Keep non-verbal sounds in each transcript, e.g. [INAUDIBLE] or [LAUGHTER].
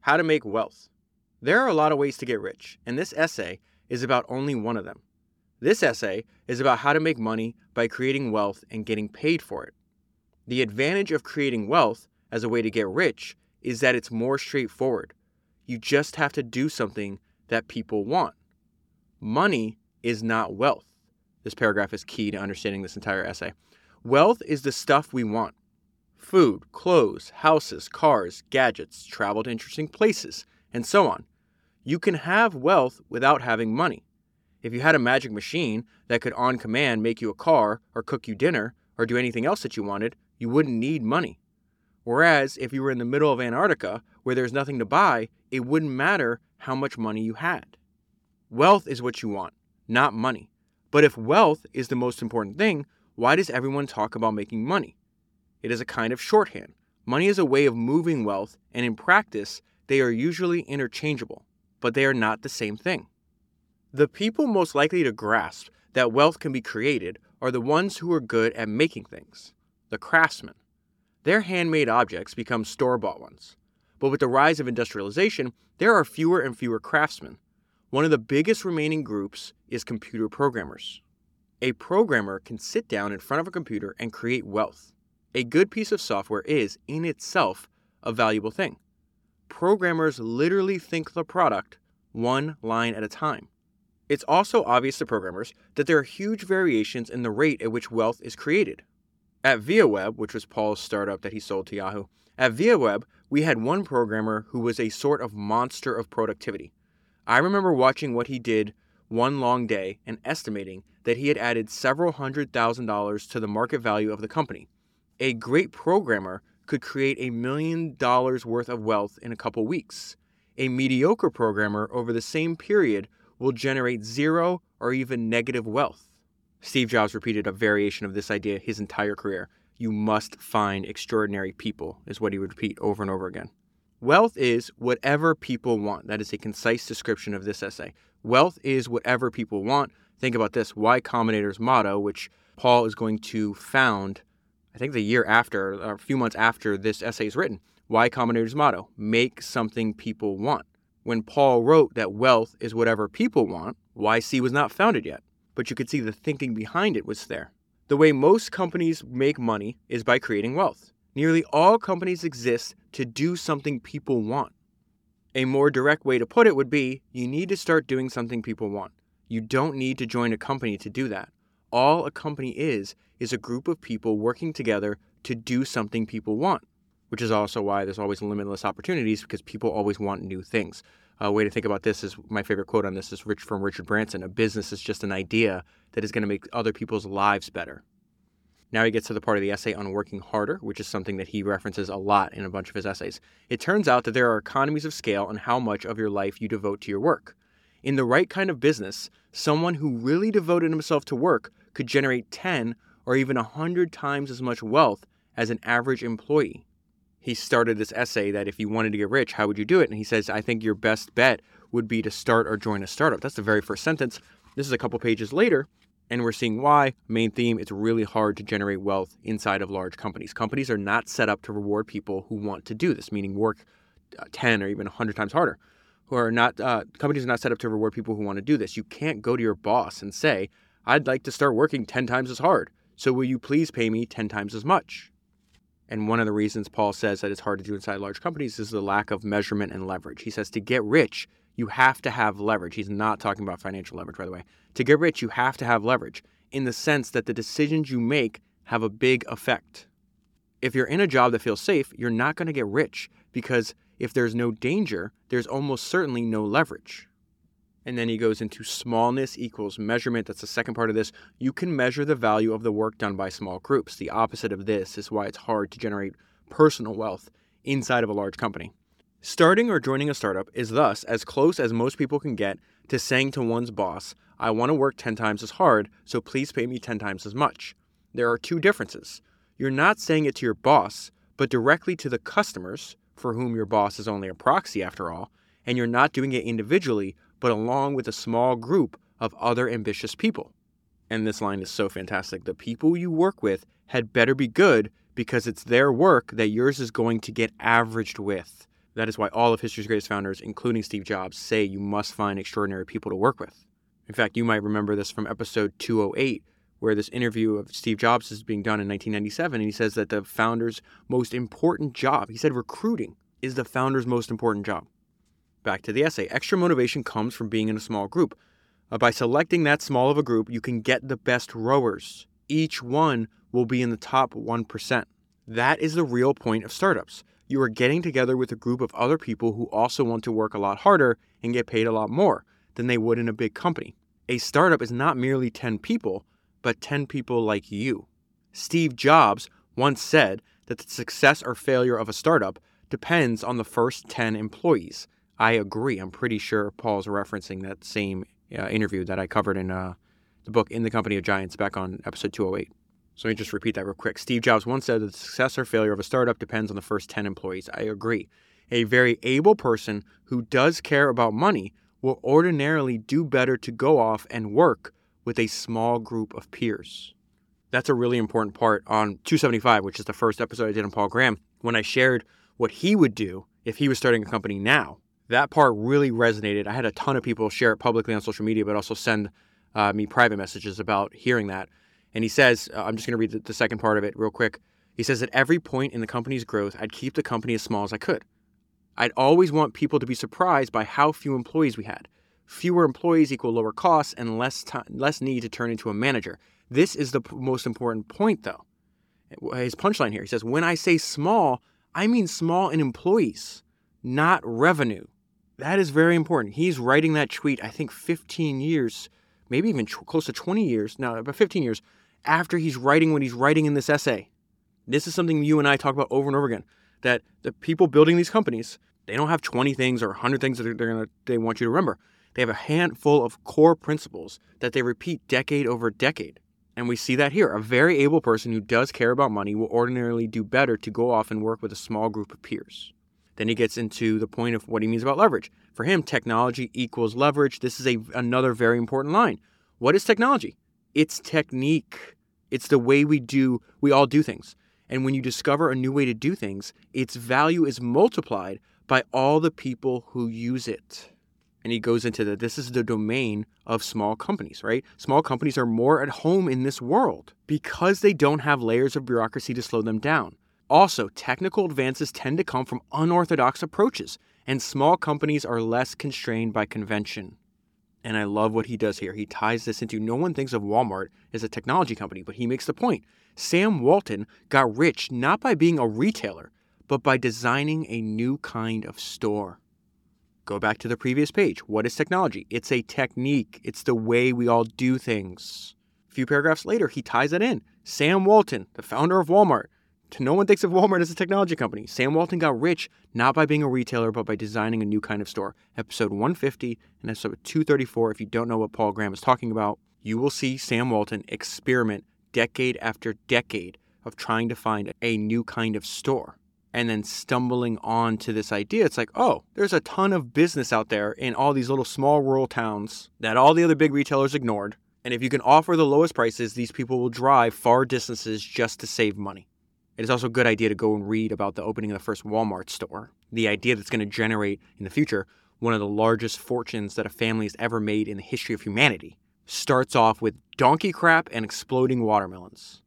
How to make wealth. There are a lot of ways to get rich, and this essay is about only one of them. This essay is about how to make money by creating wealth and getting paid for it. The advantage of creating wealth as a way to get rich is that it's more straightforward. You just have to do something that people want. Money is not wealth. This paragraph is key to understanding this entire essay. Wealth is the stuff we want food, clothes, houses, cars, gadgets, travel to interesting places, and so on. You can have wealth without having money. If you had a magic machine that could on command make you a car or cook you dinner or do anything else that you wanted, you wouldn't need money. Whereas if you were in the middle of Antarctica where there's nothing to buy, it wouldn't matter how much money you had. Wealth is what you want, not money. But if wealth is the most important thing, why does everyone talk about making money? It is a kind of shorthand. Money is a way of moving wealth, and in practice, they are usually interchangeable, but they are not the same thing. The people most likely to grasp that wealth can be created are the ones who are good at making things, the craftsmen. Their handmade objects become store bought ones. But with the rise of industrialization, there are fewer and fewer craftsmen. One of the biggest remaining groups is computer programmers. A programmer can sit down in front of a computer and create wealth. A good piece of software is, in itself, a valuable thing. Programmers literally think the product one line at a time. It's also obvious to programmers that there are huge variations in the rate at which wealth is created. At ViaWeb, which was Paul's startup that he sold to Yahoo, at ViaWeb, we had one programmer who was a sort of monster of productivity. I remember watching what he did one long day and estimating that he had added several hundred thousand dollars to the market value of the company. A great programmer could create a million dollars worth of wealth in a couple weeks. A mediocre programmer over the same period will generate zero or even negative wealth. Steve Jobs repeated a variation of this idea his entire career. You must find extraordinary people, is what he would repeat over and over again. Wealth is whatever people want. That is a concise description of this essay. Wealth is whatever people want. Think about this Y Combinator's motto, which Paul is going to found, I think the year after, or a few months after this essay is written. Y Combinator's motto make something people want. When Paul wrote that wealth is whatever people want, YC was not founded yet, but you could see the thinking behind it was there. The way most companies make money is by creating wealth. Nearly all companies exist to do something people want. A more direct way to put it would be you need to start doing something people want. You don't need to join a company to do that. All a company is, is a group of people working together to do something people want, which is also why there's always limitless opportunities because people always want new things. A way to think about this is my favorite quote on this is Rich from Richard Branson a business is just an idea that is going to make other people's lives better. Now he gets to the part of the essay on working harder, which is something that he references a lot in a bunch of his essays. It turns out that there are economies of scale on how much of your life you devote to your work. In the right kind of business, someone who really devoted himself to work could generate 10 or even 100 times as much wealth as an average employee. He started this essay that if you wanted to get rich, how would you do it? And he says, I think your best bet would be to start or join a startup. That's the very first sentence. This is a couple pages later, and we're seeing why. Main theme it's really hard to generate wealth inside of large companies. Companies are not set up to reward people who want to do this, meaning work uh, 10 or even 100 times harder. Who are not, uh, companies are not set up to reward people who want to do this. You can't go to your boss and say, I'd like to start working 10 times as hard. So will you please pay me 10 times as much? And one of the reasons Paul says that it's hard to do inside large companies is the lack of measurement and leverage. He says to get rich, you have to have leverage. He's not talking about financial leverage, by the way. To get rich, you have to have leverage in the sense that the decisions you make have a big effect. If you're in a job that feels safe, you're not going to get rich because if there's no danger, there's almost certainly no leverage. And then he goes into smallness equals measurement. That's the second part of this. You can measure the value of the work done by small groups. The opposite of this is why it's hard to generate personal wealth inside of a large company. Starting or joining a startup is thus as close as most people can get to saying to one's boss, I want to work 10 times as hard, so please pay me 10 times as much. There are two differences. You're not saying it to your boss, but directly to the customers, for whom your boss is only a proxy after all, and you're not doing it individually, but along with a small group of other ambitious people. And this line is so fantastic. The people you work with had better be good because it's their work that yours is going to get averaged with. That is why all of history's greatest founders, including Steve Jobs, say you must find extraordinary people to work with. In fact, you might remember this from episode 208, where this interview of Steve Jobs is being done in 1997, and he says that the founder's most important job, he said recruiting is the founder's most important job. Back to the essay. Extra motivation comes from being in a small group. Uh, by selecting that small of a group, you can get the best rowers. Each one will be in the top 1%. That is the real point of startups. You are getting together with a group of other people who also want to work a lot harder and get paid a lot more than they would in a big company. A startup is not merely 10 people, but 10 people like you. Steve Jobs once said that the success or failure of a startup depends on the first 10 employees. I agree. I'm pretty sure Paul's referencing that same uh, interview that I covered in uh, the book In the Company of Giants back on episode 208. So let me just repeat that real quick. Steve Jobs once said that the success or failure of a startup depends on the first 10 employees. I agree. A very able person who does care about money will ordinarily do better to go off and work with a small group of peers. That's a really important part on 275, which is the first episode I did on Paul Graham, when I shared what he would do if he was starting a company now. That part really resonated. I had a ton of people share it publicly on social media, but also send uh, me private messages about hearing that. And he says, uh, I'm just going to read the, the second part of it real quick. He says, At every point in the company's growth, I'd keep the company as small as I could. I'd always want people to be surprised by how few employees we had. Fewer employees equal lower costs and less time, less need to turn into a manager. This is the p- most important point, though. His punchline here he says, When I say small, I mean small in employees, not revenue. That is very important. He's writing that tweet, I think 15 years, maybe even tw- close to 20 years, no, about 15 years after he's writing what he's writing in this essay. This is something you and I talk about over and over again that the people building these companies, they don't have 20 things or 100 things that they're, gonna, they want you to remember. They have a handful of core principles that they repeat decade over decade. And we see that here. A very able person who does care about money will ordinarily do better to go off and work with a small group of peers. Then he gets into the point of what he means about leverage. For him, technology equals leverage. This is a, another very important line. What is technology? It's technique. It's the way we do, we all do things. And when you discover a new way to do things, its value is multiplied by all the people who use it and he goes into that this is the domain of small companies, right? Small companies are more at home in this world because they don't have layers of bureaucracy to slow them down. Also, technical advances tend to come from unorthodox approaches, and small companies are less constrained by convention. And I love what he does here. He ties this into no one thinks of Walmart as a technology company, but he makes the point. Sam Walton got rich not by being a retailer, but by designing a new kind of store. Go back to the previous page. What is technology? It's a technique, it's the way we all do things. A few paragraphs later, he ties it in. Sam Walton, the founder of Walmart. No one thinks of Walmart as a technology company. Sam Walton got rich not by being a retailer, but by designing a new kind of store. Episode 150 and episode 234. If you don't know what Paul Graham is talking about, you will see Sam Walton experiment decade after decade of trying to find a new kind of store and then stumbling on to this idea. It's like, oh, there's a ton of business out there in all these little small rural towns that all the other big retailers ignored. And if you can offer the lowest prices, these people will drive far distances just to save money. It is also a good idea to go and read about the opening of the first Walmart store. The idea that's going to generate in the future one of the largest fortunes that a family has ever made in the history of humanity starts off with donkey crap and exploding watermelons.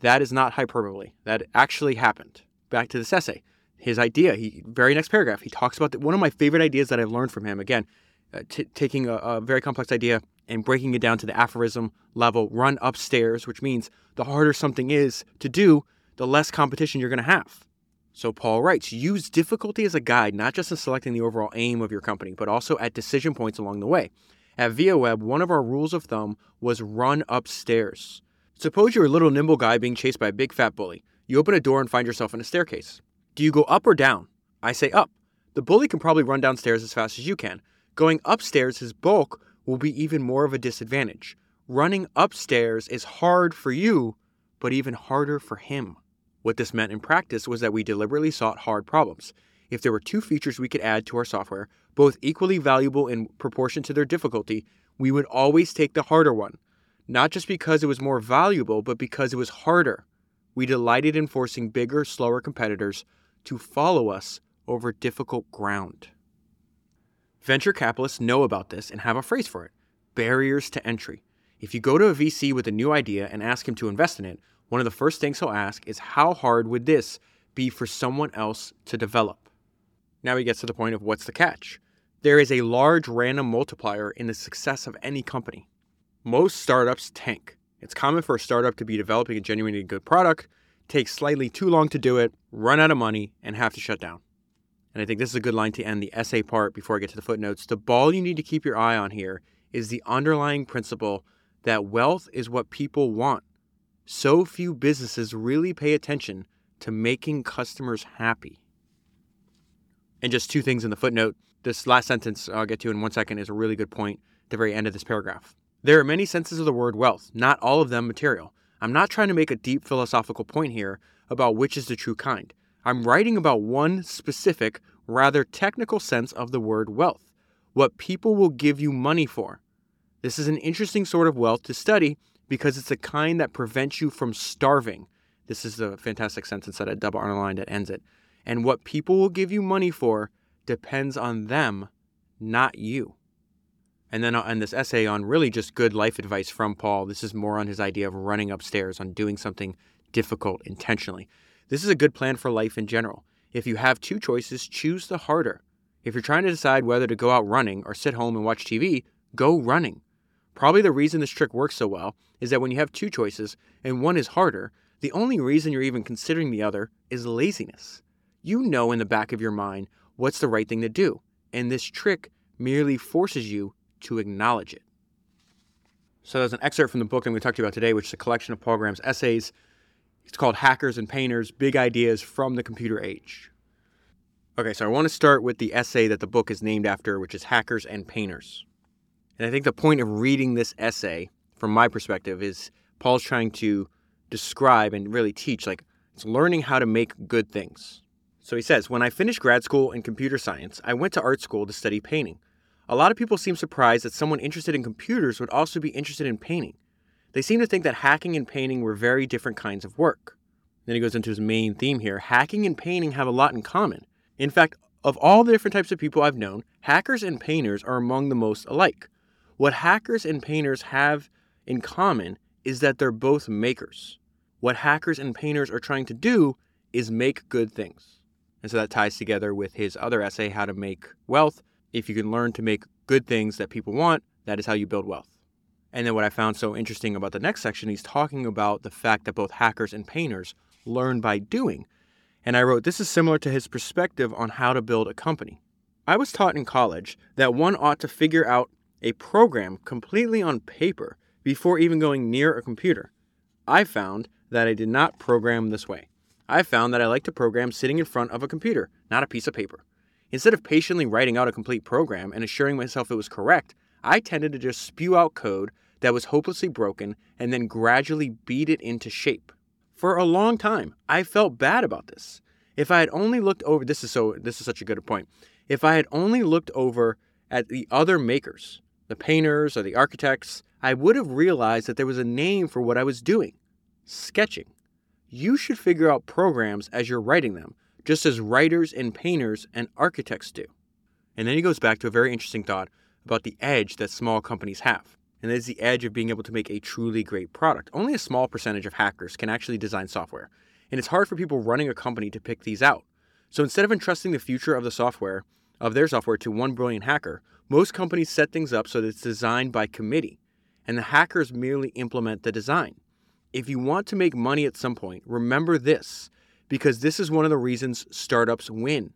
That is not hyperbole. That actually happened back to this essay. His idea, he very next paragraph, he talks about the, one of my favorite ideas that I've learned from him. Again, uh, t- taking a, a very complex idea and breaking it down to the aphorism level, run upstairs, which means the harder something is to do, the less competition you're going to have. So Paul writes, use difficulty as a guide, not just in selecting the overall aim of your company, but also at decision points along the way. At ViaWeb, one of our rules of thumb was run upstairs. Suppose you're a little nimble guy being chased by a big fat bully. You open a door and find yourself in a staircase. Do you go up or down? I say up. The bully can probably run downstairs as fast as you can. Going upstairs, his bulk will be even more of a disadvantage. Running upstairs is hard for you, but even harder for him. What this meant in practice was that we deliberately sought hard problems. If there were two features we could add to our software, both equally valuable in proportion to their difficulty, we would always take the harder one. Not just because it was more valuable, but because it was harder we delighted in forcing bigger, slower competitors to follow us over difficult ground. Venture capitalists know about this and have a phrase for it barriers to entry. If you go to a VC with a new idea and ask him to invest in it, one of the first things he'll ask is how hard would this be for someone else to develop? Now he gets to the point of what's the catch? There is a large random multiplier in the success of any company. Most startups tank. It's common for a startup to be developing a genuinely good product, take slightly too long to do it, run out of money, and have to shut down. And I think this is a good line to end the essay part before I get to the footnotes. The ball you need to keep your eye on here is the underlying principle that wealth is what people want. So few businesses really pay attention to making customers happy. And just two things in the footnote. This last sentence I'll get to in one second is a really good point at the very end of this paragraph. There are many senses of the word wealth, not all of them material. I'm not trying to make a deep philosophical point here about which is the true kind. I'm writing about one specific, rather technical sense of the word wealth what people will give you money for. This is an interesting sort of wealth to study because it's a kind that prevents you from starving. This is the fantastic sentence that I double underlined that ends it. And what people will give you money for depends on them, not you. And then I'll end this essay on really just good life advice from Paul. This is more on his idea of running upstairs, on doing something difficult intentionally. This is a good plan for life in general. If you have two choices, choose the harder. If you're trying to decide whether to go out running or sit home and watch TV, go running. Probably the reason this trick works so well is that when you have two choices and one is harder, the only reason you're even considering the other is laziness. You know in the back of your mind what's the right thing to do, and this trick merely forces you to acknowledge it. So there's an excerpt from the book I'm going to talk to you about today, which is a collection of Paul Graham's essays. It's called Hackers and Painters Big Ideas from the Computer Age. Okay, so I want to start with the essay that the book is named after, which is Hackers and Painters. And I think the point of reading this essay, from my perspective, is Paul's trying to describe and really teach like it's learning how to make good things. So he says, When I finished grad school in computer science, I went to art school to study painting. A lot of people seem surprised that someone interested in computers would also be interested in painting. They seem to think that hacking and painting were very different kinds of work. Then he goes into his main theme here hacking and painting have a lot in common. In fact, of all the different types of people I've known, hackers and painters are among the most alike. What hackers and painters have in common is that they're both makers. What hackers and painters are trying to do is make good things. And so that ties together with his other essay, How to Make Wealth. If you can learn to make good things that people want, that is how you build wealth. And then what I found so interesting about the next section, he's talking about the fact that both hackers and painters learn by doing. And I wrote, This is similar to his perspective on how to build a company. I was taught in college that one ought to figure out a program completely on paper before even going near a computer. I found that I did not program this way. I found that I like to program sitting in front of a computer, not a piece of paper. Instead of patiently writing out a complete program and assuring myself it was correct, I tended to just spew out code that was hopelessly broken and then gradually beat it into shape. For a long time, I felt bad about this. If I had only looked over this is so this is such a good point. If I had only looked over at the other makers the painters or the architects, I would have realized that there was a name for what I was doing sketching. You should figure out programs as you're writing them, just as writers and painters and architects do. And then he goes back to a very interesting thought about the edge that small companies have. And that is the edge of being able to make a truly great product. Only a small percentage of hackers can actually design software. And it's hard for people running a company to pick these out. So instead of entrusting the future of the software, of their software to one brilliant hacker, most companies set things up so that it's designed by committee, and the hackers merely implement the design. If you want to make money at some point, remember this, because this is one of the reasons startups win.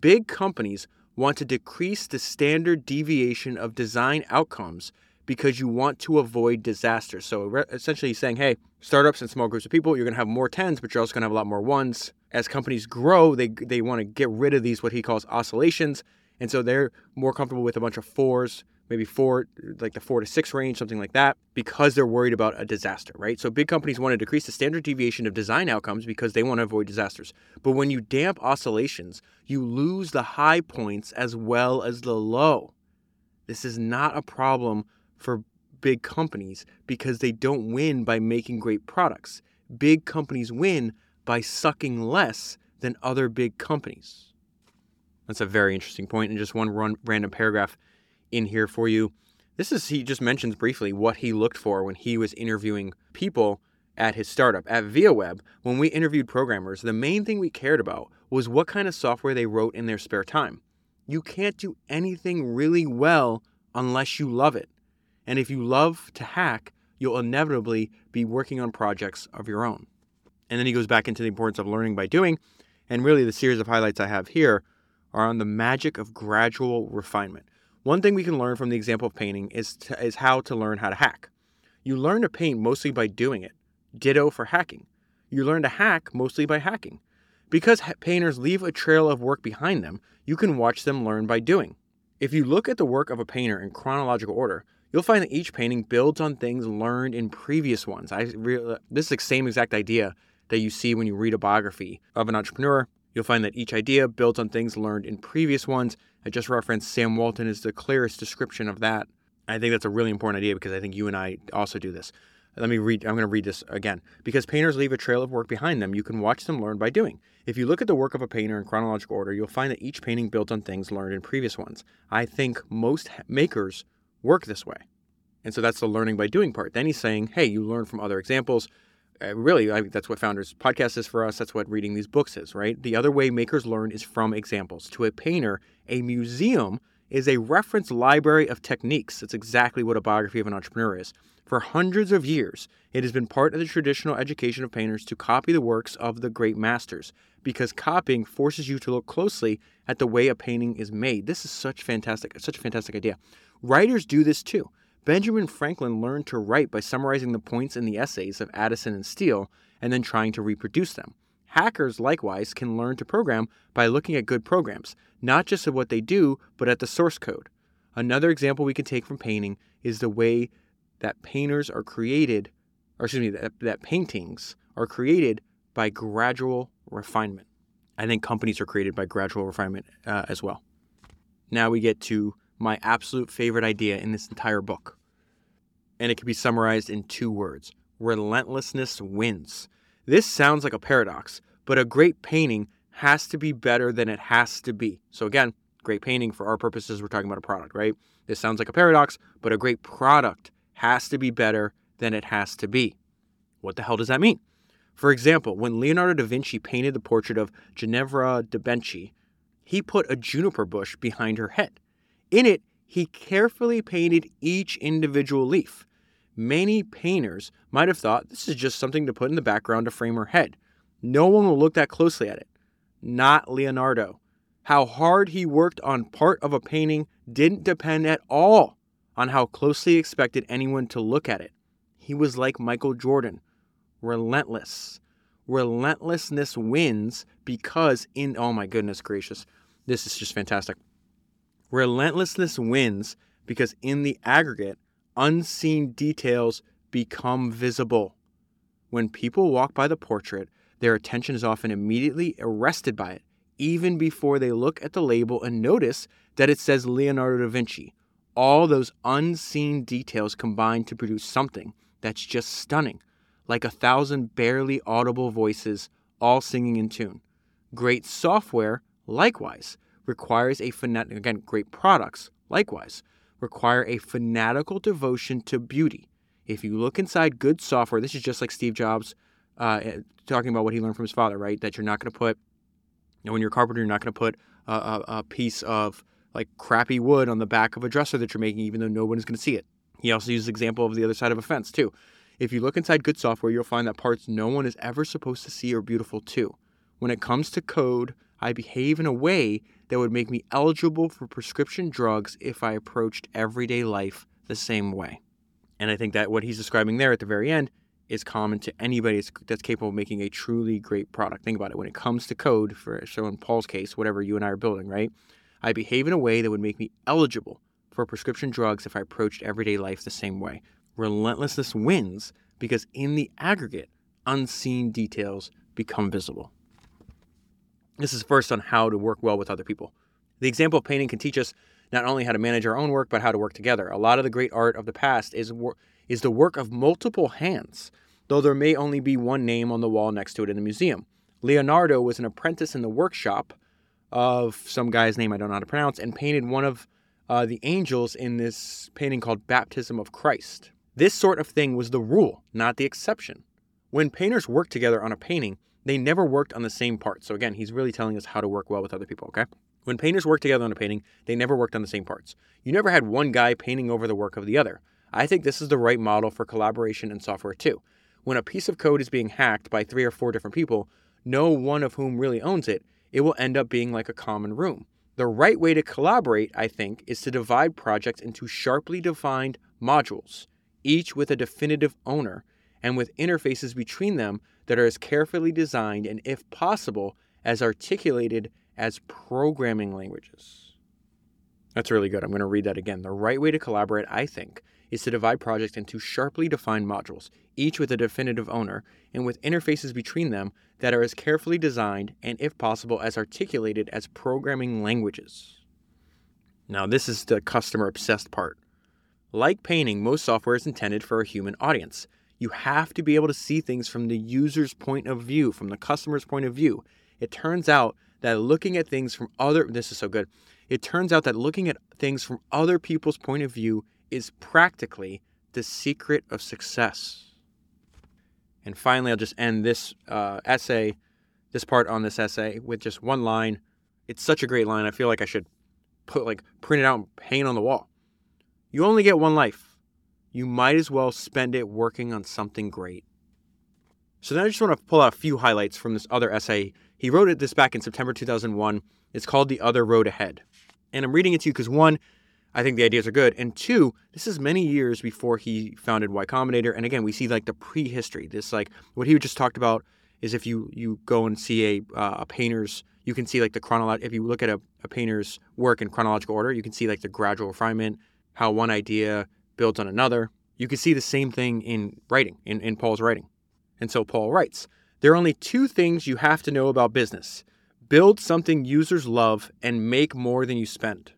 Big companies want to decrease the standard deviation of design outcomes because you want to avoid disasters. So essentially, saying, hey, startups and small groups of people, you're going to have more tens, but you're also going to have a lot more ones. As companies grow, they, they want to get rid of these, what he calls oscillations, and so they're more comfortable with a bunch of fours, maybe four, like the four to six range, something like that, because they're worried about a disaster, right? So big companies want to decrease the standard deviation of design outcomes because they want to avoid disasters. But when you damp oscillations, you lose the high points as well as the low. This is not a problem for big companies because they don't win by making great products. Big companies win by sucking less than other big companies. That's a very interesting point. And just one run, random paragraph in here for you. This is, he just mentions briefly what he looked for when he was interviewing people at his startup. At ViaWeb, when we interviewed programmers, the main thing we cared about was what kind of software they wrote in their spare time. You can't do anything really well unless you love it. And if you love to hack, you'll inevitably be working on projects of your own. And then he goes back into the importance of learning by doing. And really, the series of highlights I have here are on the magic of gradual refinement. One thing we can learn from the example of painting is, to, is how to learn how to hack. You learn to paint mostly by doing it. Ditto for hacking. You learn to hack mostly by hacking. Because painters leave a trail of work behind them, you can watch them learn by doing. If you look at the work of a painter in chronological order, you'll find that each painting builds on things learned in previous ones. I re- this is the same exact idea that you see when you read a biography of an entrepreneur. You'll find that each idea builds on things learned in previous ones. I just referenced Sam Walton is the clearest description of that. I think that's a really important idea because I think you and I also do this. Let me read, I'm going to read this again. Because painters leave a trail of work behind them, you can watch them learn by doing. If you look at the work of a painter in chronological order, you'll find that each painting built on things learned in previous ones. I think most makers work this way. And so that's the learning by doing part. Then he's saying, hey, you learn from other examples. Uh, really, I that's what Founders Podcast is for us. That's what reading these books is, right? The other way makers learn is from examples. To a painter, a museum is a reference library of techniques. That's exactly what a biography of an entrepreneur is. For hundreds of years, it has been part of the traditional education of painters to copy the works of the great masters because copying forces you to look closely at the way a painting is made. This is such fantastic, such a fantastic idea. Writers do this too. Benjamin Franklin learned to write by summarizing the points in the essays of Addison and Steele and then trying to reproduce them. Hackers, likewise, can learn to program by looking at good programs, not just at what they do, but at the source code. Another example we can take from painting is the way that painters are created, or excuse me, that, that paintings are created by gradual refinement. I think companies are created by gradual refinement uh, as well. Now we get to my absolute favorite idea in this entire book. And it can be summarized in two words relentlessness wins. This sounds like a paradox, but a great painting has to be better than it has to be. So, again, great painting for our purposes, we're talking about a product, right? This sounds like a paradox, but a great product has to be better than it has to be. What the hell does that mean? For example, when Leonardo da Vinci painted the portrait of Ginevra de Benci, he put a juniper bush behind her head. In it, he carefully painted each individual leaf. Many painters might have thought this is just something to put in the background to frame her head. No one will look that closely at it. Not Leonardo. How hard he worked on part of a painting didn't depend at all on how closely expected anyone to look at it. He was like Michael Jordan, relentless. Relentlessness wins because, in oh my goodness gracious, this is just fantastic. Relentlessness wins because, in the aggregate, unseen details become visible. When people walk by the portrait, their attention is often immediately arrested by it, even before they look at the label and notice that it says Leonardo da Vinci. All those unseen details combine to produce something that's just stunning, like a thousand barely audible voices all singing in tune. Great software, likewise, requires a fanatic, again, great products, likewise, require a fanatical devotion to beauty. If you look inside good software, this is just like Steve Jobs uh, eh, talking about what he learned from his father, right? That you're not going to put, you know, when you're a carpenter, you're not going to put a, a, a, piece of like crappy wood on the back of a dresser that you're making, even though no one is going to see it. He also uses example of the other side of a fence, too. If you look inside good software, you'll find that parts no one is ever supposed to see are beautiful, too. When it comes to code, I behave in a way that would make me eligible for prescription drugs if I approached everyday life the same way. And I think that what he's describing there at the very end is common to anybody that's capable of making a truly great product. Think about it. When it comes to code, for so in Paul's case, whatever you and I are building, right? I behave in a way that would make me eligible for prescription drugs if I approached everyday life the same way. Relentlessness wins because in the aggregate, unseen details become visible. This is first on how to work well with other people. The example of painting can teach us not only how to manage our own work, but how to work together. A lot of the great art of the past is, is the work of multiple hands, though there may only be one name on the wall next to it in the museum. Leonardo was an apprentice in the workshop of some guy's name I don't know how to pronounce and painted one of uh, the angels in this painting called Baptism of Christ. This sort of thing was the rule, not the exception. When painters worked together on a painting, they never worked on the same part. So again, he's really telling us how to work well with other people, okay? When painters worked together on a painting, they never worked on the same parts. You never had one guy painting over the work of the other. I think this is the right model for collaboration in software too. When a piece of code is being hacked by three or four different people, no one of whom really owns it, it will end up being like a common room. The right way to collaborate, I think, is to divide projects into sharply defined modules, each with a definitive owner and with interfaces between them that are as carefully designed and, if possible, as articulated as programming languages. That's really good. I'm going to read that again. The right way to collaborate, I think, is to divide projects into sharply defined modules, each with a definitive owner, and with interfaces between them that are as carefully designed and, if possible, as articulated as programming languages. Now, this is the customer obsessed part. Like painting, most software is intended for a human audience. You have to be able to see things from the user's point of view, from the customer's point of view. It turns out that looking at things from other this is so good. It turns out that looking at things from other people's point of view is practically the secret of success. And finally, I'll just end this uh, essay, this part on this essay, with just one line. It's such a great line. I feel like I should put like print it out and hang on the wall. You only get one life. You might as well spend it working on something great. So then I just want to pull out a few highlights from this other essay. He wrote it this back in September 2001. It's called The Other Road Ahead. And I'm reading it to you because one, I think the ideas are good. And two, this is many years before he founded Y Combinator. And again, we see like the prehistory. This like what he just talked about is if you you go and see a uh, a painter's, you can see like the chronological. If you look at a, a painter's work in chronological order, you can see like the gradual refinement, how one idea builds on another. You can see the same thing in writing, in, in Paul's writing. And so Paul writes, there are only two things you have to know about business. Build something users love and make more than you spend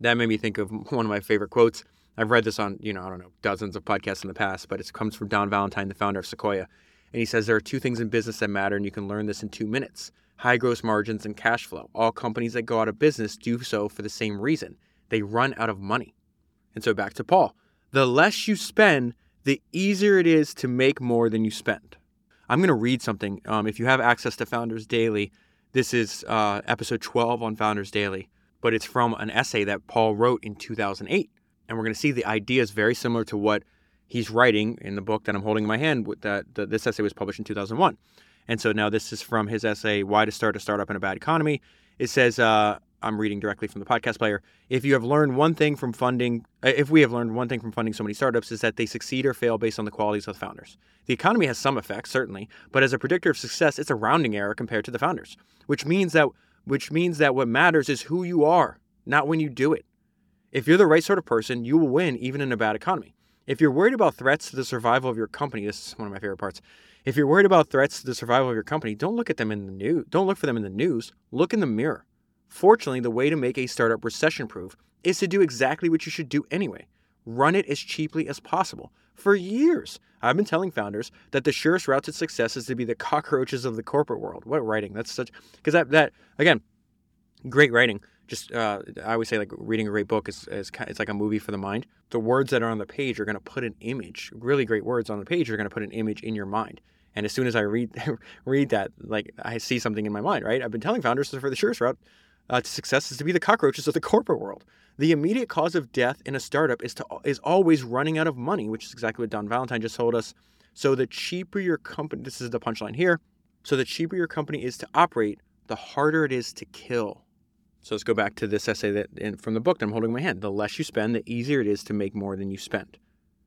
that made me think of [LAUGHS] one of my favorite quotes. I've read this on, you know, I don't know, dozens of podcasts in the past, but it comes from Don Valentine, the founder of Sequoia. And he says there are two things in business that matter, and you can learn this in two minutes high gross margins and cash flow. All companies that go out of business do so for the same reason they run out of money. And so back to Paul the less you spend, the easier it is to make more than you spend. I'm going to read something. Um, if you have access to Founders Daily, this is uh, episode 12 on Founders Daily but it's from an essay that Paul wrote in 2008. And we're going to see the idea is very similar to what he's writing in the book that I'm holding in my hand. That this essay was published in 2001. And so now this is from his essay, Why to Start a Startup in a Bad Economy. It says, uh, I'm reading directly from the podcast player. If you have learned one thing from funding, uh, if we have learned one thing from funding so many startups, is that they succeed or fail based on the qualities of the founders. The economy has some effects, certainly, but as a predictor of success, it's a rounding error compared to the founders, which means that which means that what matters is who you are, not when you do it. If you're the right sort of person, you will win even in a bad economy. If you're worried about threats to the survival of your company, this is one of my favorite parts. If you're worried about threats to the survival of your company, don't look at them in the news. Don't look for them in the news. Look in the mirror. Fortunately, the way to make a startup recession proof is to do exactly what you should do anyway. Run it as cheaply as possible. For years, I've been telling founders that the surest route to success is to be the cockroaches of the corporate world. What writing? That's such because that that again, great writing. Just uh, I always say like reading a great book is, is it's like a movie for the mind. The words that are on the page are going to put an image. Really great words on the page are going to put an image in your mind. And as soon as I read [LAUGHS] read that, like I see something in my mind. Right? I've been telling founders for the surest route uh, to success is to be the cockroaches of the corporate world. The immediate cause of death in a startup is to is always running out of money, which is exactly what Don Valentine just told us. So the cheaper your company, this is the punchline here. So the cheaper your company is to operate, the harder it is to kill. So let's go back to this essay that in, from the book that I'm holding in my hand. The less you spend, the easier it is to make more than you spend.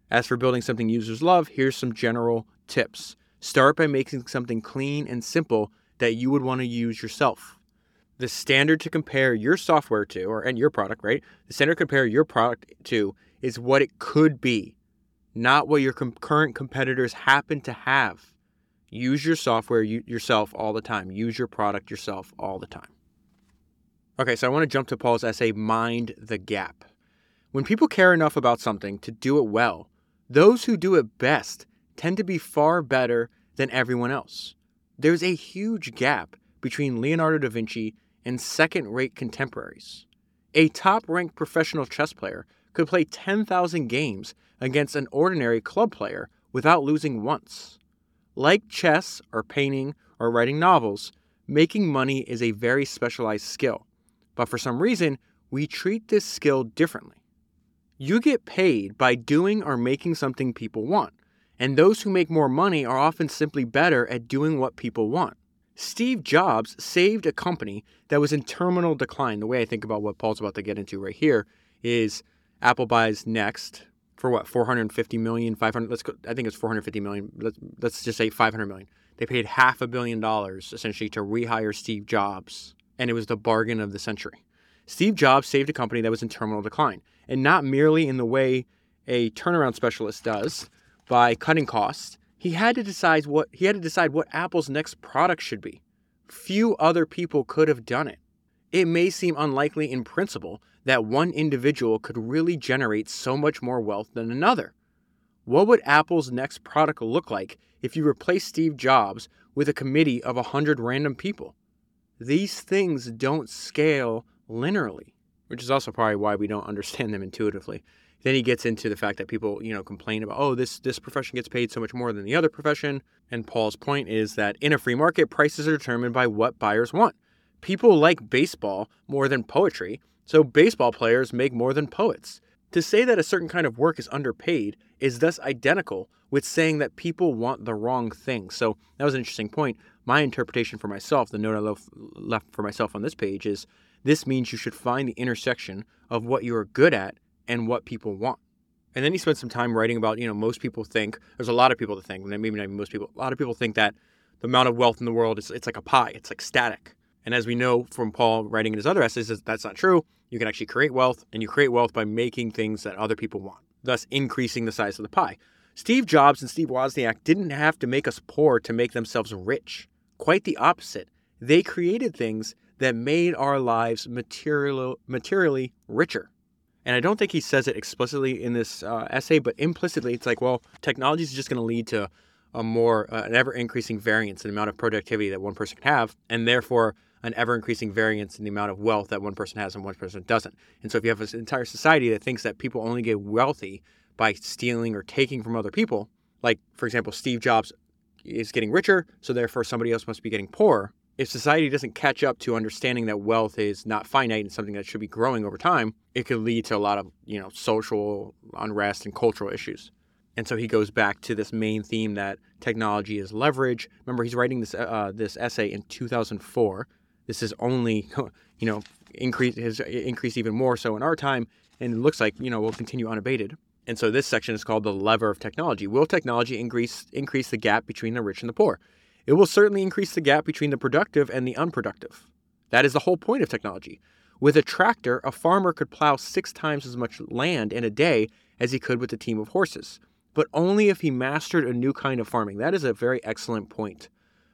As for building something users love, here's some general tips. Start by making something clean and simple that you would want to use yourself the standard to compare your software to, or and your product, right? The standard to compare your product to is what it could be, not what your com- current competitors happen to have. Use your software yourself all the time. Use your product yourself all the time. Okay, so I want to jump to Paul's essay, Mind the Gap. When people care enough about something to do it well, those who do it best tend to be far better than everyone else. There's a huge gap between Leonardo da Vinci and second rate contemporaries. A top ranked professional chess player could play 10,000 games against an ordinary club player without losing once. Like chess or painting or writing novels, making money is a very specialized skill, but for some reason, we treat this skill differently. You get paid by doing or making something people want, and those who make more money are often simply better at doing what people want. Steve Jobs saved a company that was in terminal decline. The way I think about what Paul's about to get into right here is Apple buys Next for what 450 million, 500. Let's go. I think it's 450 million. Let's let's just say 500 million. They paid half a billion dollars essentially to rehire Steve Jobs, and it was the bargain of the century. Steve Jobs saved a company that was in terminal decline, and not merely in the way a turnaround specialist does by cutting costs, he had to decide what he had to decide what Apple's next product should be. Few other people could have done it. It may seem unlikely in principle that one individual could really generate so much more wealth than another. What would Apple's next product look like if you replaced Steve Jobs with a committee of 100 random people? These things don't scale linearly, which is also probably why we don't [LAUGHS] understand them intuitively. Then he gets into the fact that people, you know, complain about, oh, this this profession gets paid so much more than the other profession. And Paul's point is that in a free market, prices are determined by what buyers want. People like baseball more than poetry, so baseball players make more than poets. To say that a certain kind of work is underpaid is thus identical with saying that people want the wrong thing. So that was an interesting point. My interpretation for myself, the note I left for myself on this page is this means you should find the intersection of what you are good at and what people want. And then he spent some time writing about, you know, most people think, there's a lot of people that think, maybe not even most people, a lot of people think that the amount of wealth in the world is it's like a pie, it's like static. And as we know from Paul writing in his other essays, that's not true. You can actually create wealth, and you create wealth by making things that other people want, thus increasing the size of the pie. Steve Jobs and Steve Wozniak didn't have to make us poor to make themselves rich. Quite the opposite. They created things that made our lives material, materially richer. And I don't think he says it explicitly in this uh, essay, but implicitly, it's like, well, technology is just going to lead to a more, uh, an ever increasing variance in the amount of productivity that one person can have, and therefore an ever increasing variance in the amount of wealth that one person has and one person doesn't. And so if you have an entire society that thinks that people only get wealthy by stealing or taking from other people, like, for example, Steve Jobs is getting richer, so therefore somebody else must be getting poorer, if society doesn't catch up to understanding that wealth is not finite and something that should be growing over time, it could lead to a lot of, you know, social unrest and cultural issues. And so he goes back to this main theme that technology is leverage. Remember, he's writing this uh, this essay in 2004. This is only, [LAUGHS] you know, increase has increased even more so in our time, and it looks like you know will continue unabated. And so this section is called the lever of technology. Will technology increase increase the gap between the rich and the poor? It will certainly increase the gap between the productive and the unproductive. That is the whole point of technology. With a tractor, a farmer could plow six times as much land in a day as he could with a team of horses, but only if he mastered a new kind of farming. That is a very excellent point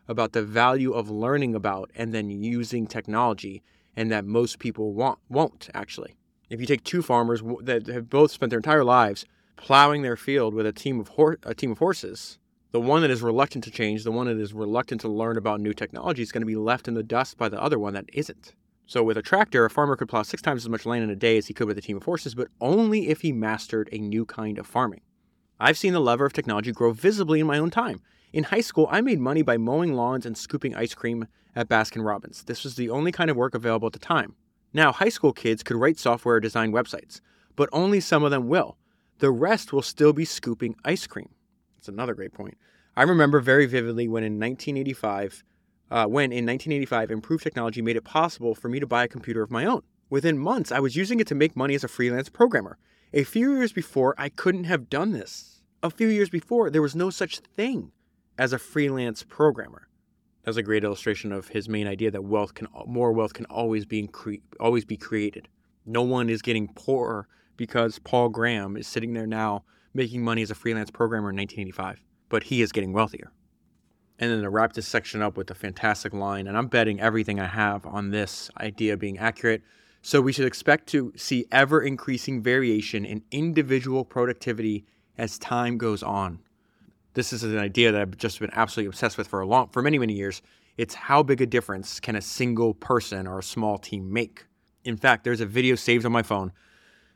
about the value of learning about and then using technology, and that most people want, won't actually. If you take two farmers that have both spent their entire lives plowing their field with a team of hor- a team of horses, the one that is reluctant to change, the one that is reluctant to learn about new technology, is going to be left in the dust by the other one that isn't. So, with a tractor, a farmer could plow six times as much land in a day as he could with a team of horses, but only if he mastered a new kind of farming. I've seen the lever of technology grow visibly in my own time. In high school, I made money by mowing lawns and scooping ice cream at Baskin Robbins. This was the only kind of work available at the time. Now, high school kids could write software or design websites, but only some of them will. The rest will still be scooping ice cream. That's another great point. I remember very vividly when in 1985, uh, when in 1985, improved technology made it possible for me to buy a computer of my own. Within months, I was using it to make money as a freelance programmer. A few years before, I couldn't have done this. A few years before, there was no such thing as a freelance programmer. That's a great illustration of his main idea that wealth can more wealth can always be always be created. No one is getting poorer because Paul Graham is sitting there now making money as a freelance programmer in 1985, but he is getting wealthier. And then to wrap this section up with a fantastic line, and I'm betting everything I have on this idea being accurate. So we should expect to see ever increasing variation in individual productivity as time goes on. This is an idea that I've just been absolutely obsessed with for a long for many, many years It's how big a difference can a single person or a small team make? In fact, there's a video saved on my phone.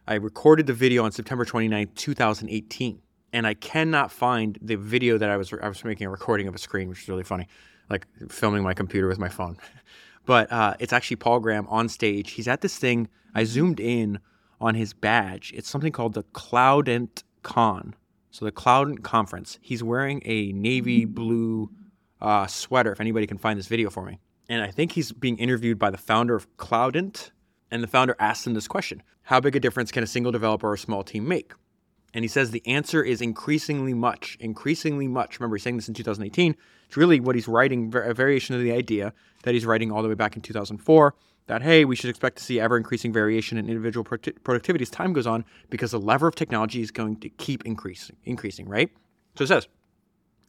I recorded the video on September 29, 2018, and I cannot find the video that I was I was making a recording of a screen, which is really funny, like filming my computer with my phone. [LAUGHS] But uh, it's actually Paul Graham on stage. He's at this thing. I zoomed in on his badge. It's something called the Cloudant Con. So the Cloudant Conference. He's wearing a navy blue uh, sweater. If anybody can find this video for me, and I think he's being interviewed by the founder of Cloudant. And the founder asked him this question How big a difference can a single developer or a small team make? And he says the answer is increasingly much, increasingly much. Remember, he's saying this in 2018. It's really what he's writing, a variation of the idea that he's writing all the way back in 2004 that, hey, we should expect to see ever increasing variation in individual productivity as time goes on because the lever of technology is going to keep increasing, increasing, right? So it says,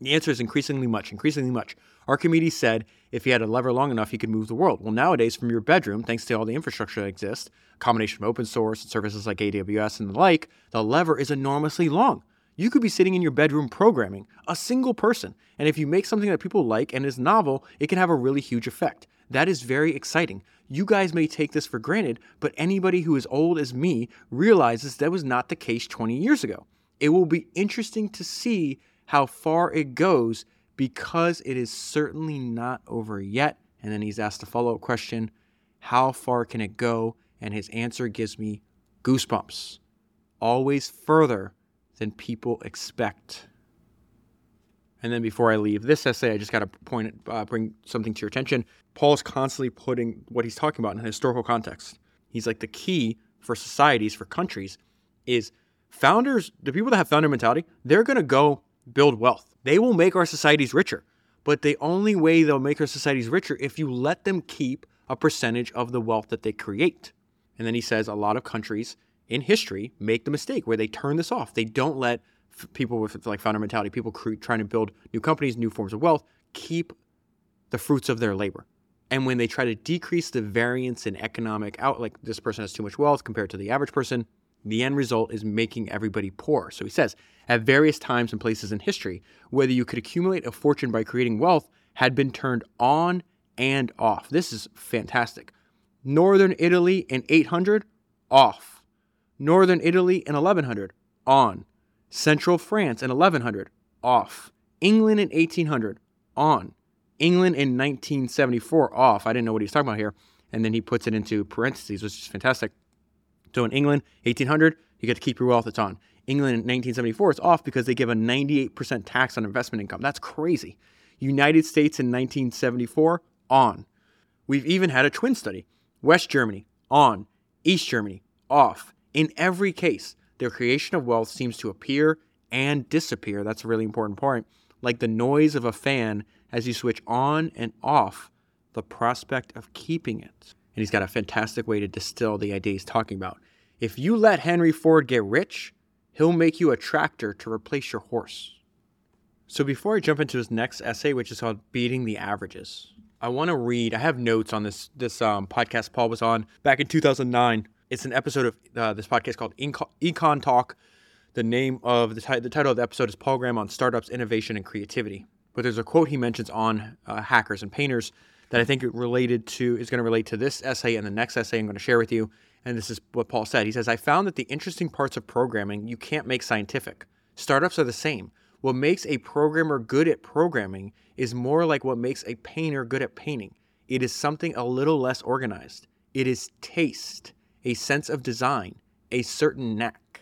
the answer is increasingly much, increasingly much. Archimedes said if he had a lever long enough, he could move the world. Well, nowadays, from your bedroom, thanks to all the infrastructure that exists, a combination of open source and services like AWS and the like, the lever is enormously long. You could be sitting in your bedroom programming, a single person, and if you make something that people like and is novel, it can have a really huge effect. That is very exciting. You guys may take this for granted, but anybody who is old as me realizes that was not the case 20 years ago. It will be interesting to see how far it goes because it is certainly not over yet. And then he's asked a follow up question How far can it go? And his answer gives me goosebumps. Always further than people expect. And then before I leave this essay, I just got to point, uh, bring something to your attention. Paul is constantly putting what he's talking about in a historical context. He's like the key for societies, for countries, is founders, the people that have founder mentality, they're going to go build wealth. They will make our societies richer. But the only way they'll make our societies richer if you let them keep a percentage of the wealth that they create. And then he says a lot of countries in history make the mistake where they turn this off. They don't let f- people with like founder mentality, people cre- trying to build new companies, new forms of wealth, keep the fruits of their labor. And when they try to decrease the variance in economic out, like this person has too much wealth compared to the average person, the end result is making everybody poor. So he says, at various times and places in history, whether you could accumulate a fortune by creating wealth had been turned on and off. This is fantastic. Northern Italy in 800, off. Northern Italy in 1100, on. Central France in 1100, off. England in 1800, on. England in 1974, off. I didn't know what he was talking about here. And then he puts it into parentheses, which is fantastic. So in England, 1800, you get to keep your wealth, it's on. England in 1974, it's off because they give a 98% tax on investment income. That's crazy. United States in 1974, on. We've even had a twin study. West Germany, on. East Germany, off. In every case, their creation of wealth seems to appear and disappear. That's a really important point. Like the noise of a fan as you switch on and off the prospect of keeping it and he's got a fantastic way to distill the idea he's talking about. If you let Henry Ford get rich, he'll make you a tractor to replace your horse. So before I jump into his next essay, which is called Beating the Averages, I want to read. I have notes on this this um, podcast Paul was on back in 2009. It's an episode of uh, this podcast called EconTalk. The name of the, t- the title of the episode is Paul Graham on Startups, Innovation, and Creativity. But there's a quote he mentions on uh, hackers and painters that I think related to is going to relate to this essay and the next essay I'm going to share with you. And this is what Paul said. He says, I found that the interesting parts of programming you can't make scientific. Startups are the same. What makes a programmer good at programming is more like what makes a painter good at painting. It is something a little less organized. It is taste, a sense of design, a certain knack.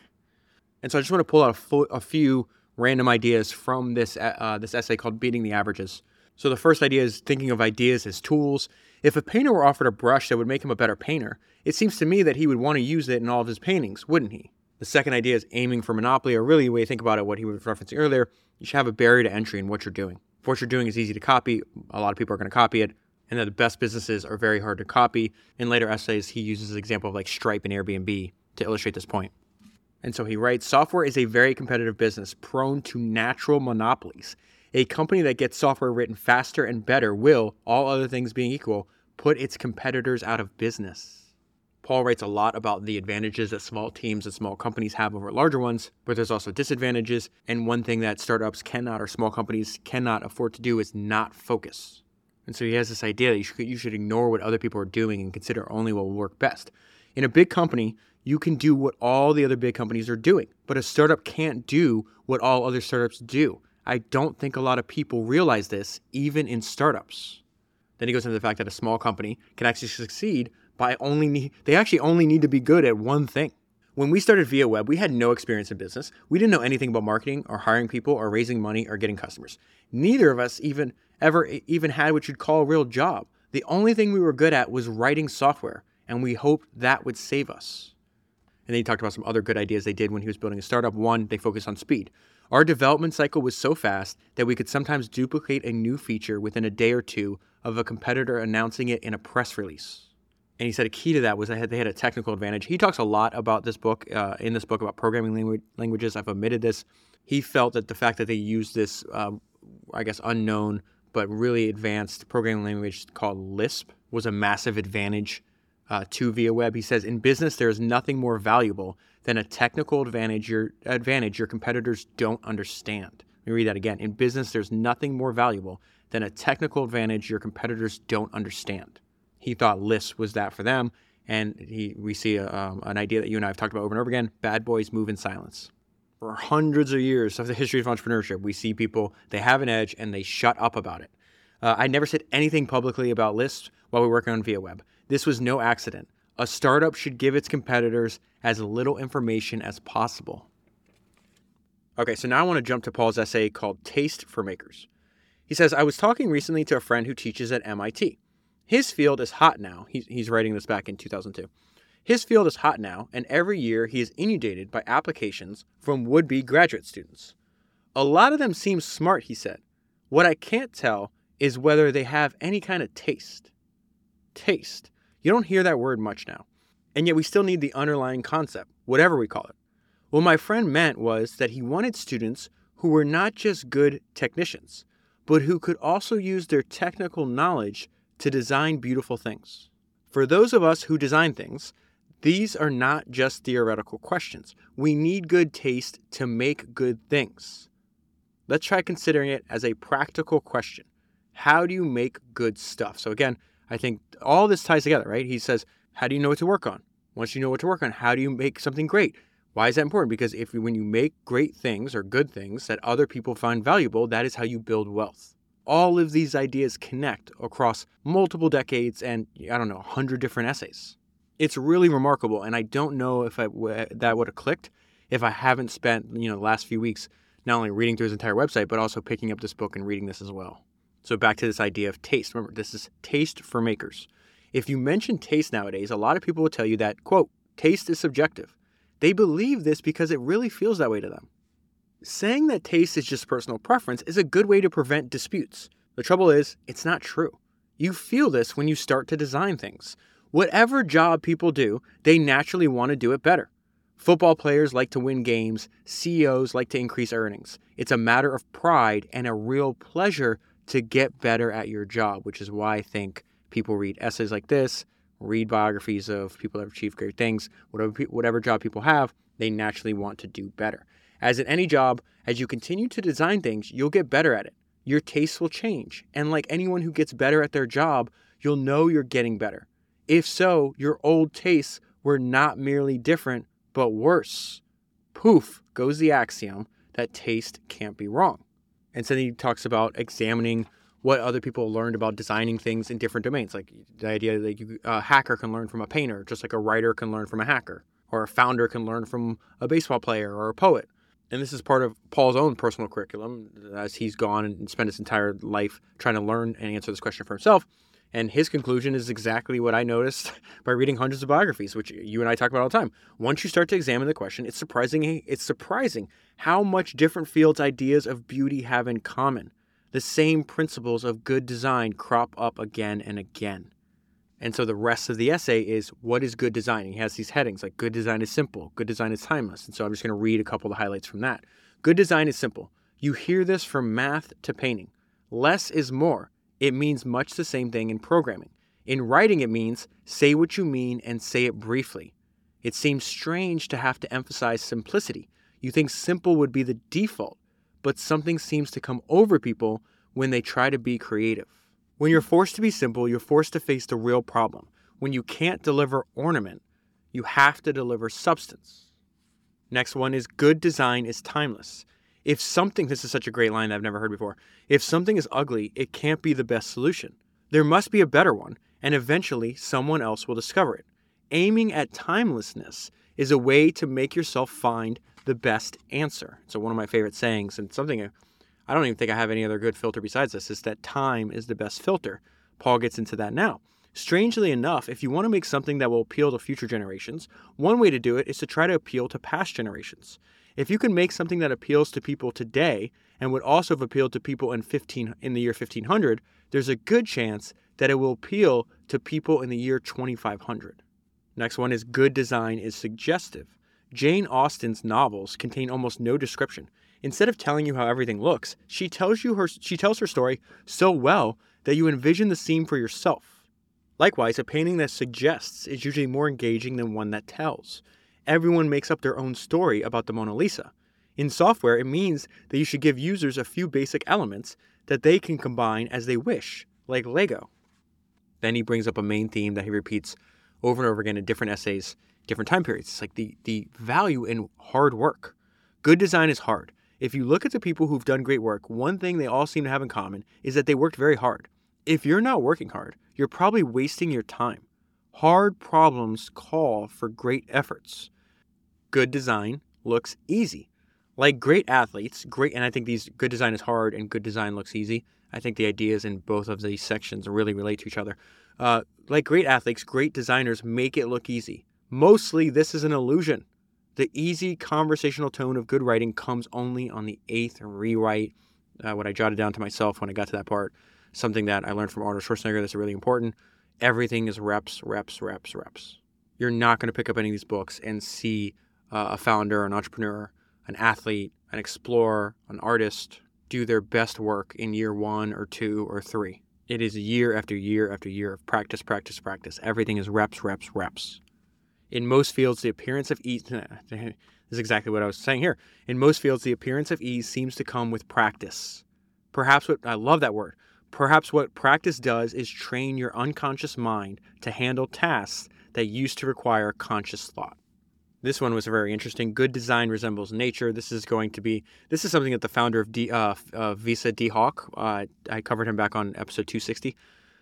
And so I just want to pull out a, few random ideas from this uh, this essay called "Beating the Averages." So the first idea is thinking of ideas as tools. If a painter were offered a brush that would make him a better painter, it seems to me that he would want to use it in all of his paintings, wouldn't he? The second idea is aiming for monopoly, or really the way you think about it, what he was referencing earlier, you should have a barrier to entry in what you're doing. If what you're doing is easy to copy, a lot of people are going to copy it, and that the best businesses are very hard to copy. In later essays, he uses an example of like Stripe and Airbnb to illustrate this point. And so he writes software is a very competitive business prone to natural monopolies. A company that gets software written faster and better will, all other things being equal, put its competitors out of business. Paul writes a lot about the advantages that small teams and small companies have over larger ones, but there's also disadvantages. And one thing that startups cannot or small companies cannot afford to do is not focus. And so he has this idea that you should, you should ignore what other people are doing and consider only what will work best. In a big company, you can do what all the other big companies are doing, but a startup can't do what all other startups do. I don't think a lot of people realize this, even in startups. Then he goes into the fact that a small company can actually succeed by only need, they actually only need to be good at one thing. When we started Viaweb, we had no experience in business. We didn't know anything about marketing or hiring people or raising money or getting customers. Neither of us even ever even had what you'd call a real job. The only thing we were good at was writing software, and we hoped that would save us. And then he talked about some other good ideas they did when he was building a startup. One, they focused on speed. Our development cycle was so fast that we could sometimes duplicate a new feature within a day or two of a competitor announcing it in a press release. And he said a key to that was that they had a technical advantage. He talks a lot about this book, uh, in this book about programming language, languages. I've omitted this. He felt that the fact that they used this, uh, I guess, unknown but really advanced programming language called Lisp was a massive advantage uh, to Viaweb. He says, in business, there is nothing more valuable than a technical advantage your advantage your competitors don't understand. Let me read that again. In business, there's nothing more valuable than a technical advantage your competitors don't understand. He thought Lisp was that for them, and he, we see a, um, an idea that you and I have talked about over and over again: bad boys move in silence. For hundreds of years of the history of entrepreneurship, we see people they have an edge and they shut up about it. Uh, I never said anything publicly about Lisp while we were working on Viaweb. This was no accident. A startup should give its competitors as little information as possible. Okay, so now I want to jump to Paul's essay called Taste for Makers. He says, I was talking recently to a friend who teaches at MIT. His field is hot now. He's, writing this back in 2002. His field is hot now, and every year he is inundated by applications from would be graduate students. A lot of them seem smart, he said. What I can't tell is whether they have any kind of taste. Taste. You don't hear that word much now. And yet we still need the underlying concept, whatever we call it. What my friend meant was that he wanted students who were not just good technicians, but who could also use their technical knowledge to design beautiful things. For those of us who design things, these are not just theoretical questions. We need good taste to make good things. Let's try considering it as a practical question. How do you make good stuff? So, again, I think all this ties together, right? He says, How do you know what to work on? Once you know what to work on, how do you make something great? Why is that important? Because if when you make great things or good things that other people find valuable, that is how you build wealth. All of these ideas connect across multiple decades and I don't know, 100 different essays. It's really remarkable and I don't know if I, that would have clicked if I haven't spent, you know, the last few weeks not only reading through his entire website but also picking up this book and reading this as well. So back to this idea of taste. Remember, this is taste for makers. If you mention taste nowadays, a lot of people will tell you that, quote, taste is subjective. They believe this because it really feels that way to them. Saying that taste is just personal preference is a good way to prevent disputes. The trouble is, it's not true. You feel this when you start to design things. Whatever job people do, they naturally want to do it better. Football players like to win games, CEOs like to increase earnings. It's a matter of pride and a real pleasure to get better at your job, which is why I think people read essays like this, read biographies of people that have achieved great things, whatever, whatever job people have, they naturally want to do better. As in any job, as you continue to design things, you'll get better at it. Your tastes will change. And like anyone who gets better at their job, you'll know you're getting better. If so, your old tastes were not merely different, but worse. Poof goes the axiom that taste can't be wrong. And so he talks about examining what other people learned about designing things in different domains. Like the idea that you, a hacker can learn from a painter, just like a writer can learn from a hacker, or a founder can learn from a baseball player or a poet. And this is part of Paul's own personal curriculum as he's gone and spent his entire life trying to learn and answer this question for himself. And his conclusion is exactly what I noticed [LAUGHS] by reading hundreds of biographies, which you and I talk about all the time. Once you start to examine the question, it's surprising it's surprising how much different fields ideas of beauty have in common. The same principles of good design crop up again and again. And so the rest of the essay is what is good design? he has these headings like good design is simple, good design is timeless. And so I'm just going to read a couple of the highlights from that. Good design is simple. You hear this from math to painting. Less is more. It means much the same thing in programming. In writing, it means say what you mean and say it briefly. It seems strange to have to emphasize simplicity. You think simple would be the default, but something seems to come over people when they try to be creative. When you're forced to be simple, you're forced to face the real problem. When you can't deliver ornament, you have to deliver substance. Next one is good design is timeless. If something, this is such a great line that I've never heard before. If something is ugly, it can't be the best solution. There must be a better one, and eventually someone else will discover it. Aiming at timelessness is a way to make yourself find the best answer. So, one of my favorite sayings, and something I don't even think I have any other good filter besides this, is that time is the best filter. Paul gets into that now. Strangely enough, if you want to make something that will appeal to future generations, one way to do it is to try to appeal to past generations. If you can make something that appeals to people today and would also have appealed to people in 15 in the year 1500, there's a good chance that it will appeal to people in the year 2500. Next one is good design is suggestive. Jane Austen's novels contain almost no description. Instead of telling you how everything looks, she tells you her she tells her story so well that you envision the scene for yourself. Likewise, a painting that suggests is usually more engaging than one that tells. Everyone makes up their own story about the Mona Lisa. In software, it means that you should give users a few basic elements that they can combine as they wish, like Lego. Then he brings up a main theme that he repeats over and over again in different essays, different time periods. It's like the, the value in hard work. Good design is hard. If you look at the people who've done great work, one thing they all seem to have in common is that they worked very hard. If you're not working hard, you're probably wasting your time. Hard problems call for great efforts. Good design looks easy. Like great athletes, great, and I think these good design is hard and good design looks easy. I think the ideas in both of these sections really relate to each other. Uh, like great athletes, great designers make it look easy. Mostly, this is an illusion. The easy conversational tone of good writing comes only on the eighth rewrite. Uh, what I jotted down to myself when I got to that part something that I learned from Arnold Schwarzenegger that's really important. Everything is reps, reps, reps, reps. You're not going to pick up any of these books and see uh, a founder, an entrepreneur, an athlete, an explorer, an artist do their best work in year one or two or three. It is year after year after year of practice, practice, practice. Everything is reps, reps, reps. In most fields, the appearance of ease. [LAUGHS] This is exactly what I was saying here. In most fields, the appearance of ease seems to come with practice. Perhaps what I love that word. Perhaps what practice does is train your unconscious mind to handle tasks that used to require conscious thought. This one was very interesting. Good design resembles nature. This is going to be this is something that the founder of D, uh, uh, Visa Dee Hock, uh, I covered him back on episode 260,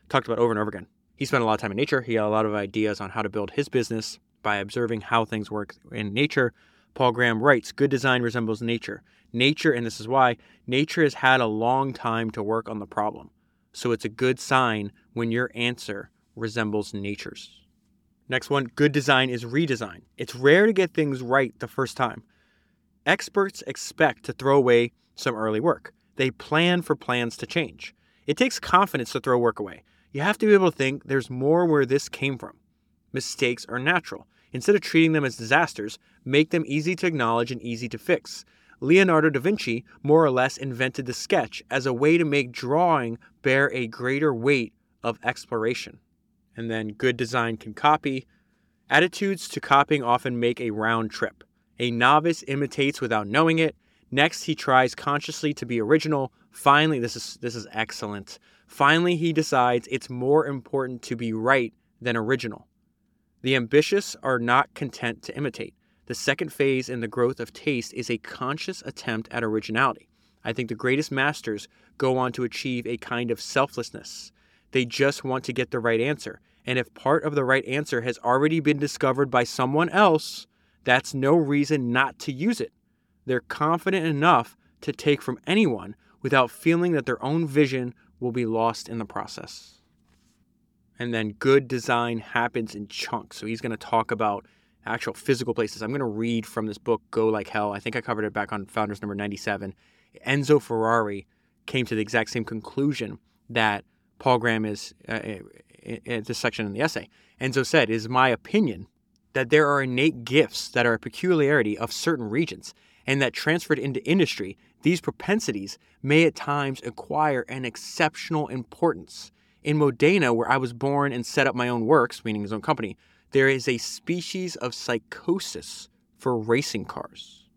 talked about over and over again. He spent a lot of time in nature. He had a lot of ideas on how to build his business by observing how things work in nature. Paul Graham writes, "Good design resembles nature. Nature, and this is why nature has had a long time to work on the problem so it's a good sign when your answer resembles nature's. Next one good design is redesign. It's rare to get things right the first time. Experts expect to throw away some early work, they plan for plans to change. It takes confidence to throw work away. You have to be able to think there's more where this came from. Mistakes are natural. Instead of treating them as disasters, make them easy to acknowledge and easy to fix. Leonardo da Vinci more or less invented the sketch as a way to make drawing bear a greater weight of exploration. And then good design can copy. Attitudes to copying often make a round trip. A novice imitates without knowing it. Next, he tries consciously to be original. Finally, this is this is excellent. Finally, he decides it's more important to be right than original. The ambitious are not content to imitate. The second phase in the growth of taste is a conscious attempt at originality. I think the greatest masters go on to achieve a kind of selflessness. They just want to get the right answer. And if part of the right answer has already been discovered by someone else, that's no reason not to use it. They're confident enough to take from anyone without feeling that their own vision will be lost in the process. And then good design happens in chunks. So he's going to talk about actual physical places. I'm going to read from this book, Go Like Hell. I think I covered it back on Founders number 97. Enzo Ferrari came to the exact same conclusion that Paul Graham is uh, this section in the essay. Enzo said, is my opinion that there are innate gifts that are a peculiarity of certain regions, and that transferred into industry, these propensities may at times acquire an exceptional importance. In Modena, where I was born and set up my own works, meaning his own company, there is a species of psychosis for racing cars.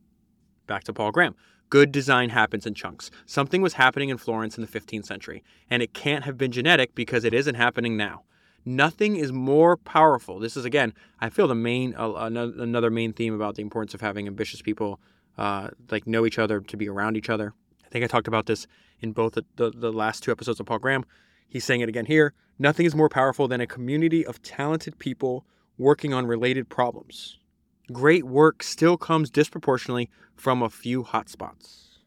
Back to Paul Graham. Good design happens in chunks. Something was happening in Florence in the 15th century, and it can't have been genetic because it isn't happening now. Nothing is more powerful. This is again, I feel the main uh, another main theme about the importance of having ambitious people uh, like know each other to be around each other. I think I talked about this in both the, the, the last two episodes of Paul Graham. He's saying it again here. Nothing is more powerful than a community of talented people working on related problems. Great work still comes disproportionately from a few hotspots.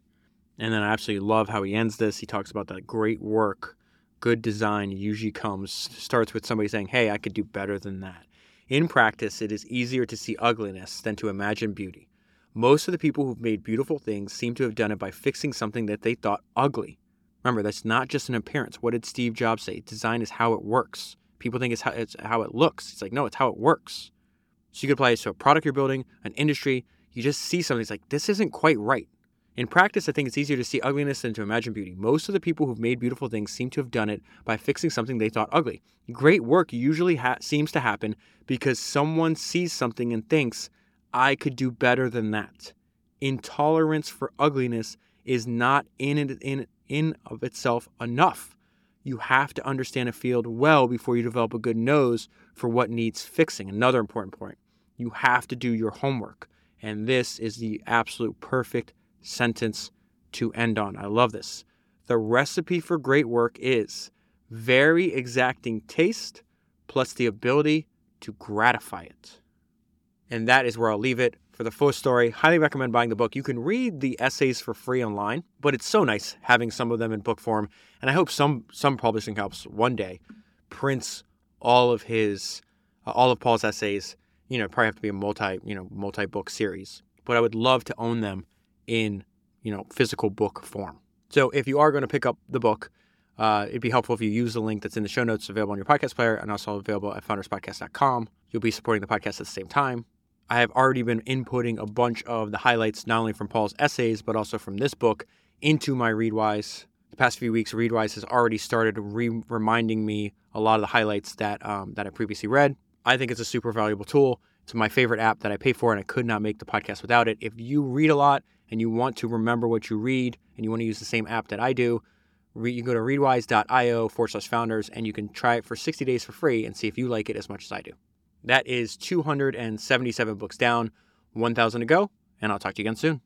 And then I absolutely love how he ends this. He talks about that great work, good design usually comes, starts with somebody saying, Hey, I could do better than that. In practice, it is easier to see ugliness than to imagine beauty. Most of the people who've made beautiful things seem to have done it by fixing something that they thought ugly. Remember, that's not just an appearance. What did Steve Jobs say? Design is how it works. People think it's how, it's how it looks. It's like, no, it's how it works. So you could apply this to a product you're building, an industry. You just see something, it's like, this isn't quite right. In practice, I think it's easier to see ugliness than to imagine beauty. Most of the people who've made beautiful things seem to have done it by fixing something they thought ugly. Great work usually ha- seems to happen because someone sees something and thinks, I could do better than that. Intolerance for ugliness is not in, in, in of itself enough. You have to understand a field well before you develop a good nose for what needs fixing. Another important point. You have to do your homework. And this is the absolute perfect sentence to end on. I love this. The recipe for great work is very exacting taste plus the ability to gratify it. And that is where I'll leave it for the full story. Highly recommend buying the book. You can read the essays for free online, but it's so nice having some of them in book form. And I hope some some publishing helps one day prints all of his uh, all of Paul's essays. You know, probably have to be a multi you know multi book series, but I would love to own them in you know physical book form. So if you are going to pick up the book, uh, it'd be helpful if you use the link that's in the show notes available on your podcast player and also available at founderspodcast.com. You'll be supporting the podcast at the same time. I have already been inputting a bunch of the highlights, not only from Paul's essays, but also from this book, into my Readwise. The past few weeks, Readwise has already started re- reminding me a lot of the highlights that um, that I previously read. I think it's a super valuable tool. It's my favorite app that I pay for, and I could not make the podcast without it. If you read a lot and you want to remember what you read, and you want to use the same app that I do, you can go to readwise.io forward slash founders, and you can try it for 60 days for free and see if you like it as much as I do. That is 277 books down, 1,000 to go, and I'll talk to you again soon.